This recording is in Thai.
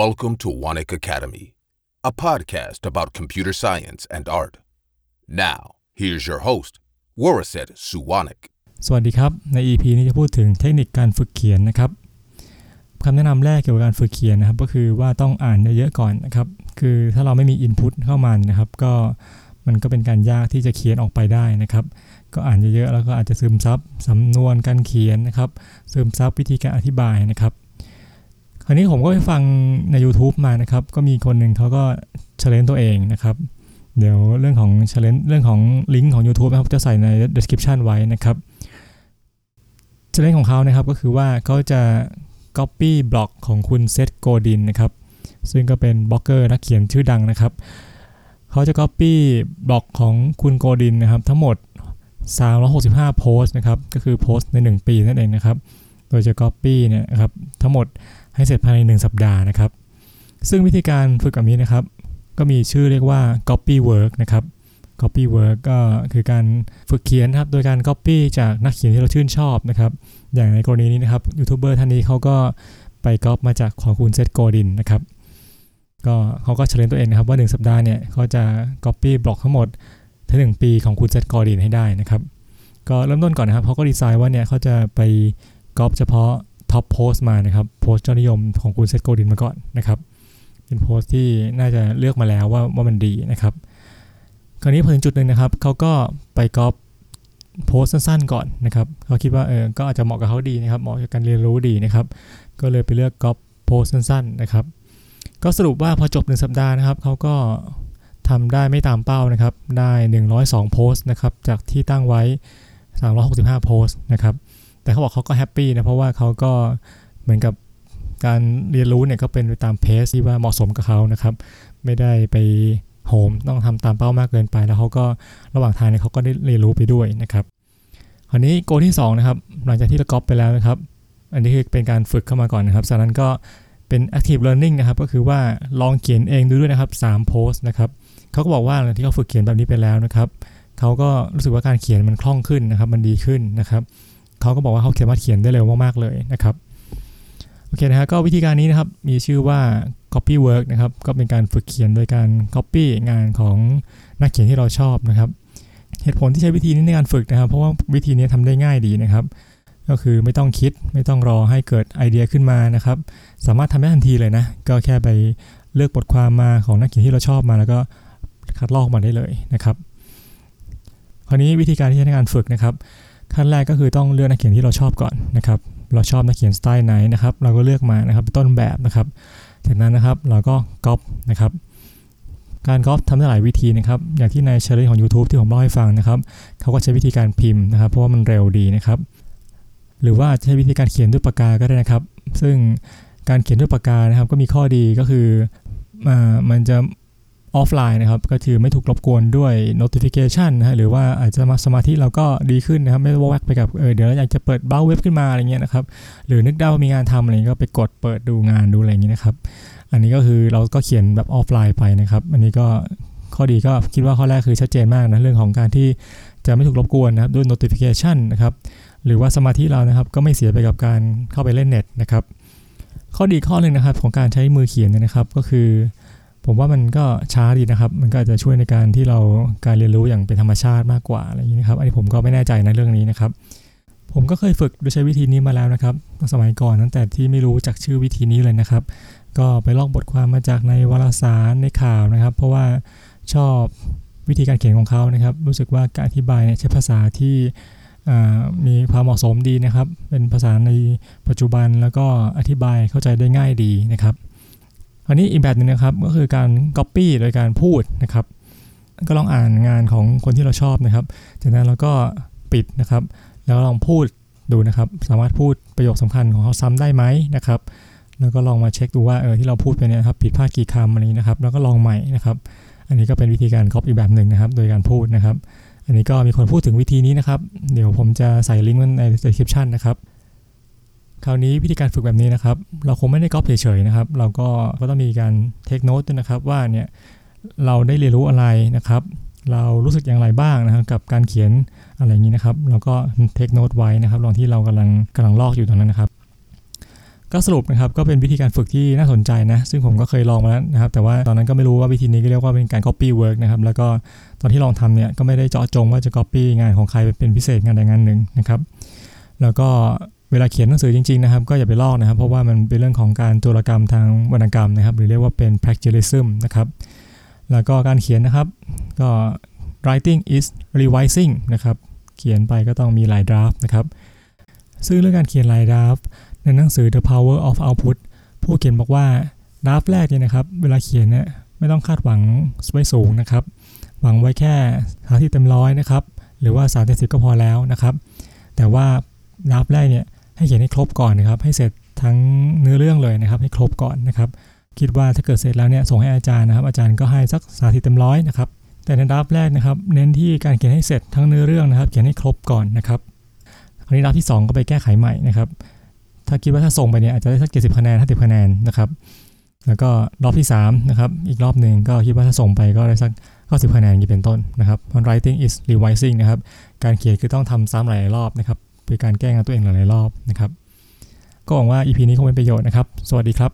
Welcome to Wanik Academy, a podcast about computer science and art. Now, here's your host, Waraset Suwanik. สวัสดีครับ ใน EP นี้จะพูดถึงเทคนิคการฝึกเขียนนะครับคำแนะนำแรกเกี่ยวกับการฝึกเขียนนะครับ ก็คือว่าต้องอ่านเยอะๆก่อนนะครับ คือถ้าเราไม่มี Input เข้ามานะครับ ก็มันก็เป็นการยากที่จะเขียนออกไปได้นะครับ ก็อ่านเยอะๆ แล้วก็อาจจะซึมซับสำนวนการเขียนนะครับ ซึมซับวิธีการอธิบายนะครับ คราวนี้ผมก็ไปฟังใน YouTube มานะครับ ก็มีคนหนึ่งเขาก็ challenge ตัวเองนะครับ เดี๋ยวเรื่องของ challenge เรื่องของลิงก์ของ YouTube นะครับจะใส่ใน description ไว้นะครับ challenge ของเขานะครับก็คือว่าเขาจะ copy บล็อกของคุณ Seth Godin นะครับ ซึ่งก็เป็นบล็อกเกอร์นักเขียนชื่อดังนะครับเขาจะ copy บล็อกของคุณ Godin นะครับ ทั้งหมด 365 โพสต์นะครับ ก็คือโพสต์ใน 1 ปีนั่นเองนะครับ โดยจะ copy เนี่ยนะครับทั้งหมด ให้เสร็จภายใน 1 สัปดาห์นะครับ ซึ่งวิธีการฝึกแบบนี้นะครับ ก็มีชื่อเรียกว่า copy work นะครับ copy work ก็คือการฝึกเขียนครับ โดยการ copy จากนักเขียนที่เราชื่นชอบนะครับ อย่างในกรณีนี้นะครับยูทูบเบอร์ท่านนี้เขาก็ไปก๊อปมาจากของคุณเซธโกดินนะครับ ก็เขาก็เฉลยตัวเองนะครับว่า 1 สัปดาห์เนี่ยเขาจะ copy บล็อกทั้งหมดถึงหนึ่งปีของคุณ Seth Godin ให้ได้นะครับ ก็เริ่มต้นก่อนนะครับเขาก็ดีไซน์ว่าเนี่ยเขาจะไปก๊อปเฉพาะ top post มานะครับโพสต์ยอดนิยมของคุณ Seth Godin มาก่อนนะครับ เป็นโพสต์ที่น่าจะเลือกมาแล้วว่าว่ามันดีนะครับ คราวนี้พอถึงจุดหนึ่งนะครับเขาก็ไปก๊อปโพสต์สั้นๆก่อนนะครับเขาคิดว่าเออก็อาจจะเหมาะกับเขาดีนะครับเหมาะกับการเรียนรู้ดีนะครับ ก็เลยไปเลือกก๊อปโพสต์สั้นๆนะครับ ก็สรุปว่าพอจบ1สัปดาห์นะครับเขาก็ทำได้ไม่ตามเป้านะครับ ได้ 102 โพสต์นะครับ จากที่ตั้งไว้ 365 โพสต์นะครับ แต่เขาบอกเขาก็แฮปปี้นะเพราะว่าเขาก็เหมือนกับการเรียนรู้เนี่ยก็เป็นไปตามเพสที่ว่าเหมาะสมกับเขานะครับ ไม่ได้ไปโหมต้องทำตามเป้ามากเกินไป แล้วเขาก็ระหว่างทางเนี่ยเขาก็ได้เรียนรู้ไปด้วยนะครับคราวนี้โกที่2นะครับหลังจากที่เราก๊อปไปแล้วนะครับ อันนี้คือเป็นการฝึกเข้ามาก่อนนะครับจากนั้นก็เป็น active learning นะครับ ก็คือว่าลองเขียนเองดูด้วยนะครับ3โพสต์นะครับเขาก็บอกว่าหลังที่เขาฝึกเขียนแบบนี้ไปแล้วนะครับเขาก็รู้สึกว่าการเขียนมันคล่องขึ้นนะครับ มันดีขึ้นนะครับเขาก็บอกว่าเขาเขียนมาเขียนได้เร็วมากๆเลยนะครับโอเคนะฮะก็วิธีการนี้นะครับมีชื่อว่า copy work นะครับก็เป็นการฝึกเขียนโดยการ copy งานของนักเขียนที่เราชอบนะครับ เหตุผลที่ใช้วิธีนี้ในการฝึกนะครับ เพราะว่าวิธีนี้ทำได้ง่ายดีนะครับ ก็คือไม่ต้องคิดไม่ต้องรอให้เกิดไอเดียขึ้นมานะครับ สามารถทำได้ทันทีเลยนะ ก็แค่ไปเลือกบทความมาของนักเขียนที่เราชอบมา แล้วก็คัดลอกมาได้เลยนะครับ คราวนี้วิธีการที่ใช้ในการฝึกนะครับ ขั้นแรกก็คือต้องเลือกนักเขียนที่เราชอบก่อนนะครับ เราชอบนักเขียนสไตล์ไหนนะครับ เราก็เลือกมานะครับเป็นต้นแบบนะครับ จากนั้นนะครับเราก็ก๊อปนะครับ การก๊อปทำได้หลายวิธีนะครับ อย่างที่ในเชลเลนของ YouTube ที่ผมเล่าให้ฟังนะครับ เขาก็ใช้วิธีการพิมพ์นะครับ เพราะว่ามันเร็วดีนะครับ หรือว่าใช้วิธีการเขียนด้วยปากกาก็ได้นะครับ ซึ่งการเขียนด้วยปากกานะครับ ก็มีข้อดีก็คือมันจะ ออฟไลน์นะครับก็คือไม่ถูกรบกวนด้วย notification นะฮะหรือว่าอาจจะมาสมาธิเราก็ดีขึ้นนะครับไม่วอกไปกับเออเดี๋ยวเราอยากจะเปิดเบ้าเว็บขึ้นมาอะไรเงี้ยนะครับหรือนึกได้ว่ามีงานทำอะไรก็ไปกดเปิดดูงานดูอะไรอย่างนี้นะครับอันนี้ก็คือเราก็เขียนแบบออฟไลน์ไปนะครับอันนี้ก็ข้อดีก็คิดว่าข้อแรกคือชัดเจนมากนะเรื่องของการที่จะไม่ถูกรบกวนนะครับด้วย notification นะครับหรือว่าสมาธิเรานะครับก็ไม่เสียไปกับการเข้าไปเล่นเน็ตนะครับข้อดีข้อหนึ่งนะครับของการใช้มือเขียนนะครับก็คือ ผมว่ามันก็ช้าดีนะครับ มันก็จะช่วยในการที่เราการเรียนรู้อย่างเป็นธรรมชาติมากกว่าอะไรอย่างนี้นะครับ อันนี้ผมก็ไม่แน่ใจในเรื่องนี้นะครับ ผมก็เคยฝึกโดยใช้วิธีนี้มาแล้วนะครับสมัยก่อนตั้งแต่ที่ไม่รู้จักชื่อวิธีนี้เลยนะครับ ก็ไปลอกบทความมาจากในวารสารในข่าวนะครับ เพราะว่าชอบวิธีการเขียนของเขานะครับ รู้สึกว่าการอธิบายเนี่ยใช้ภาษาที่มีความเหมาะสมดีนะครับ เป็นภาษาในปัจจุบันแล้วก็อธิบายเข้าใจได้ง่ายดีนะครับ คราวนี้อีกแบบหนึ่งนะครับก็คือการ Copy โดยการพูดนะครับ ก็ลองอ่านงานของคนที่เราชอบนะครับ จากนั้นเราก็ปิดนะครับ แล้วลองพูดดูนะครับ สามารถพูดประโยคสำคัญของเขาซ้ำได้ไหมนะครับ แล้วก็ลองมาเช็คดูว่าเออที่เราพูดไปเนี่ยครับผิดพลาดกี่คำอะไรนี้นะครับ แล้วก็ลองใหม่นะครับ อันนี้ก็เป็นวิธีการก๊อปอีกแบบหนึ่งนะครับ โดยการพูดนะครับ อันนี้ก็มีคนพูดถึงวิธีนี้นะครับ เดี๋ยวผมจะใส่ลิงก์ไว้ใน description นะครับ คราวนี้วิธีการฝึกแบบนี้นะครับ เราคงไม่ได้ก๊อปเฉยๆนะครับ เราก็ก็ต้องมีการเทคโนตด้วยนะครับว่าเนี่ยเราได้เรียนรู้อะไรนะครับ เรารู้สึกอย่างไรบ้างนะครับกับการเขียนอะไรอย่างนี้นะครับเราก็เทคโนตไว้นะครับตอนที่เรากำลังกำลังลอกอยู่ตรงนั้นนะครับ ก็สรุปนะครับก็เป็นวิธีการฝึกที่น่าสนใจนะ ซึ่งผมก็เคยลองมาแล้วนะครับ แต่ว่าตอนนั้นก็ไม่รู้ว่าวิธีนี้ก็เรียกว่าเป็นการ copy work นะครับ แล้วก็ตอนที่ลองทำเนี่ยก็ไม่ได้เจาะจงว่าจะ copy งานของใครเป็นพิเศษงานใดงานหนึ่งนะครับ แล้วก็ เวลาเขียนหนังสือจริงๆนะครับก็อย่าไปลอกนะครับ เพราะว่ามันเป็นเรื่องของการโจรกรรมทางวรรณกรรมนะครับ หรือเรียกว่าเป็น plagiarism นะครับ แล้วก็การเขียนนะครับ ก็ writing is revising นะครับ เขียนไปก็ต้องมีหลาย draft นะครับ ซึ่งเรื่องการเขียนหลาย draft ในหนังสือ The Power of Output ผู้เขียนบอกว่า draft แรกเนี่ยนะครับ เวลาเขียนเนี่ยไม่ต้องคาดหวังไว้สูงนะครับ หวังไว้แค่สามสิบเต็มร้อยนะครับ หรือว่าสามเต็มสิบก็พอแล้วนะครับ แต่ว่า draft แรกเนี่ย ให้เขียนให้ครบก่อนนะครับ ให้เสร็จทั้งเนื้อเรื่องเลยนะครับ ให้ครบก่อนนะครับ คิดว่าถ้าเกิดเสร็จแล้วเนี่ยส่งให้อาจารย์นะครับ อาจารย์ก็ให้สักสาธิตเต็มร้อยนะครับ แต่ในดราฟแรกนะครับ เน้นที่การเขียนให้เสร็จทั้งเนื้อเรื่องนะครับ เขียนให้ครบก่อนนะครับคราวนี้ดราฟที่ 2 ก็ไปแก้ไขใหม่นะครับ ถ้าคิดว่าถ้าส่งไปเนี่ยอาจจะได้สัก70คะแนน50คะแนนนะครับ แล้วก็รอบที่3นะครับ อีกรอบหนึ่งก็คิดว่าถ้าส่งไปก็ได้สัก90คะแนนอย่างนี้เป็นต้นนะครับ writing is revising นะครับ การเขียนคือต้องทำซ้ำหลายรอบนะครับ เป็นการแก้งานตัวเองหลายๆรอบนะครับ ก็หวังว่า EP นี้คงเป็นประโยชน์นะครับ สวัสดีครับ